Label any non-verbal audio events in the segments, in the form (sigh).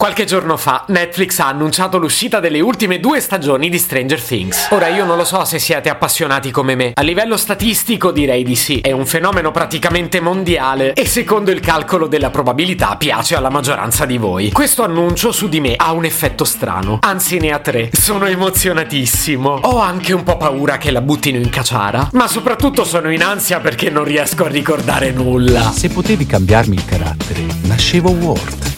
Qualche giorno fa Netflix ha annunciato l'uscita delle ultime due stagioni di Stranger Things. Ora io non lo so se siete appassionati come me. A livello statistico direi di sì. È un fenomeno praticamente mondiale e secondo il calcolo della probabilità piace alla maggioranza di voi. Questo annuncio su di me ha un effetto strano. Anzi ne ha tre. Sono emozionatissimo. Ho anche un po' paura che la buttino in caciara. Ma soprattutto sono in ansia perché non riesco a ricordare nulla. Se potevi cambiarmi il carattere, nascevo Ward.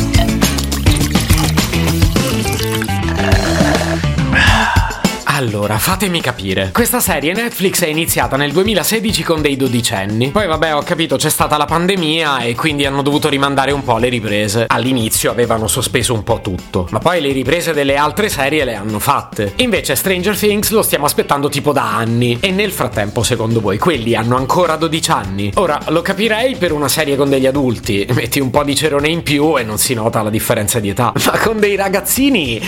Allora, fatemi capire. Questa serie Netflix è iniziata nel 2016 con dei dodicenni. Poi vabbè, ho capito, c'è stata la pandemia e quindi hanno dovuto rimandare un po' le riprese. All'inizio avevano sospeso un po' tutto, ma poi le riprese delle altre serie le hanno fatte. Invece Stranger Things lo stiamo aspettando tipo da anni. E nel frattempo, secondo voi, quelli hanno ancora 12 anni? Ora, lo capirei per una serie con degli adulti. Metti un po' di cerone in più e non si nota la differenza di età. (laughs) Ma con dei ragazzini...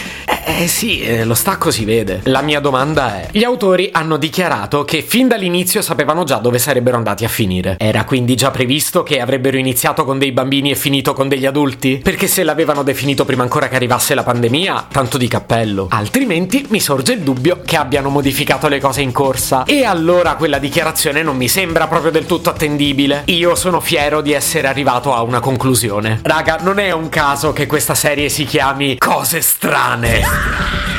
Eh, sì, eh, lo stacco si vede. La mia domanda è: gli autori hanno dichiarato che fin dall'inizio sapevano già dove sarebbero andati a finire. Era quindi già previsto che avrebbero iniziato con dei bambini e finito con degli adulti? Perché se l'avevano definito prima ancora che arrivasse la pandemia, tanto di cappello. Altrimenti mi sorge il dubbio che abbiano modificato le cose in corsa. E allora quella dichiarazione non mi sembra proprio del tutto attendibile. Io sono fiero di essere arrivato a una conclusione. Raga, non è un caso che questa serie si chiami Cose strane. Yeah.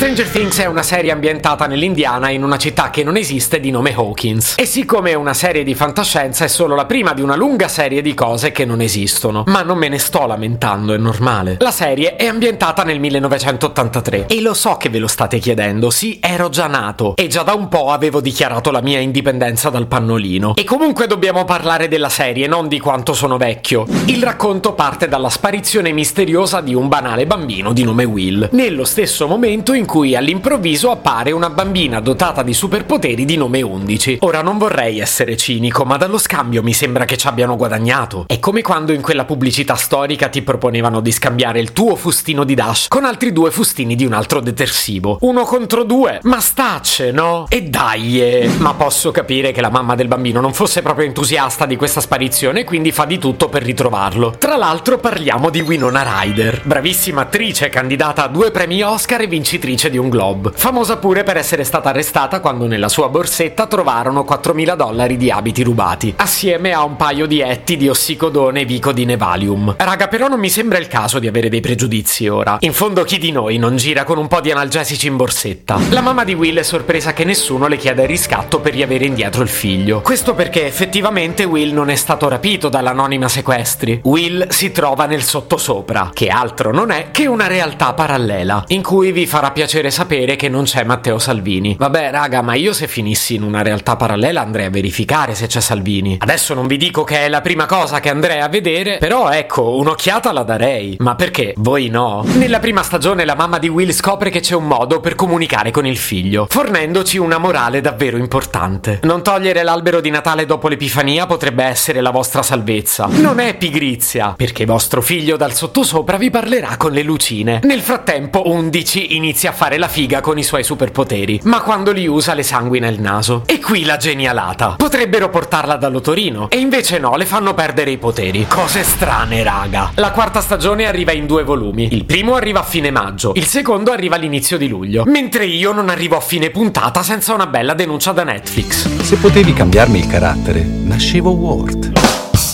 Stranger Things è una serie ambientata nell'Indiana in una città che non esiste di nome Hawkins. E siccome è una serie di fantascienza è solo la prima di una lunga serie di cose che non esistono. Ma non me ne sto lamentando, è normale. La serie è ambientata nel 1983 e lo so che ve lo state chiedendo, sì, ero già nato e già da un po' avevo dichiarato la mia indipendenza dal pannolino. E comunque dobbiamo parlare della serie, non di quanto sono vecchio. Il racconto parte dalla sparizione misteriosa di un banale bambino di nome Will, nello stesso momento in cui all'improvviso appare una bambina dotata di superpoteri di nome 11. Ora non vorrei essere cinico, ma dallo scambio mi sembra che ci abbiano guadagnato. È come quando in quella pubblicità storica ti proponevano di scambiare il tuo fustino di Dash con altri due fustini di un altro detersivo. Uno contro due. Ma stacce, no? E dai! Eh. Ma posso capire che la mamma del bambino non fosse proprio entusiasta di questa sparizione, quindi fa di tutto per ritrovarlo. Tra l'altro parliamo di Winona Ryder, bravissima attrice candidata a due premi Oscar e vincitrice vincitrice di un Globe, famosa pure per essere stata arrestata quando nella sua borsetta trovarono 4.000 dollari di abiti rubati, assieme a un paio di etti di ossicodone vico di Nevalium. Raga, però non mi sembra il caso di avere dei pregiudizi ora. In fondo chi di noi non gira con un po' di analgesici in borsetta? La mamma di Will è sorpresa che nessuno le chieda il riscatto per riavere indietro il figlio. Questo perché effettivamente Will non è stato rapito dall'anonima sequestri. Will si trova nel sottosopra, che altro non è che una realtà parallela, in cui vi farà piacere piacere sapere che non c'è Matteo Salvini. Vabbè, raga, ma io se finissi in una realtà parallela andrei a verificare se c'è Salvini. Adesso non vi dico che è la prima cosa che andrei a vedere, però ecco, un'occhiata la darei. Ma perché? Voi no? Nella prima stagione la mamma di Will scopre che c'è un modo per comunicare con il figlio, fornendoci una morale davvero importante. Non togliere l'albero di Natale dopo l'Epifania potrebbe essere la vostra salvezza. Non è pigrizia, perché vostro figlio dal sottosopra vi parlerà con le lucine. Nel frattempo, 11 inizia a fare la figa con i suoi superpoteri, ma quando li usa le sanguina il naso. E qui la genialata. Potrebbero portarla dall'otorino, e invece no, le fanno perdere i poteri. Cose strane, raga. La quarta stagione arriva in due volumi. Il primo arriva a fine maggio, il secondo arriva all'inizio di luglio. Mentre io non arrivo a fine puntata senza una bella denuncia da Netflix. Se potevi cambiarmi il carattere, nascevo Ward.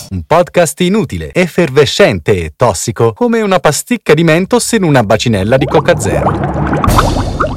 Un podcast inutile, effervescente e tossico, come una pasticca di mentos in una bacinella di Coca Zero.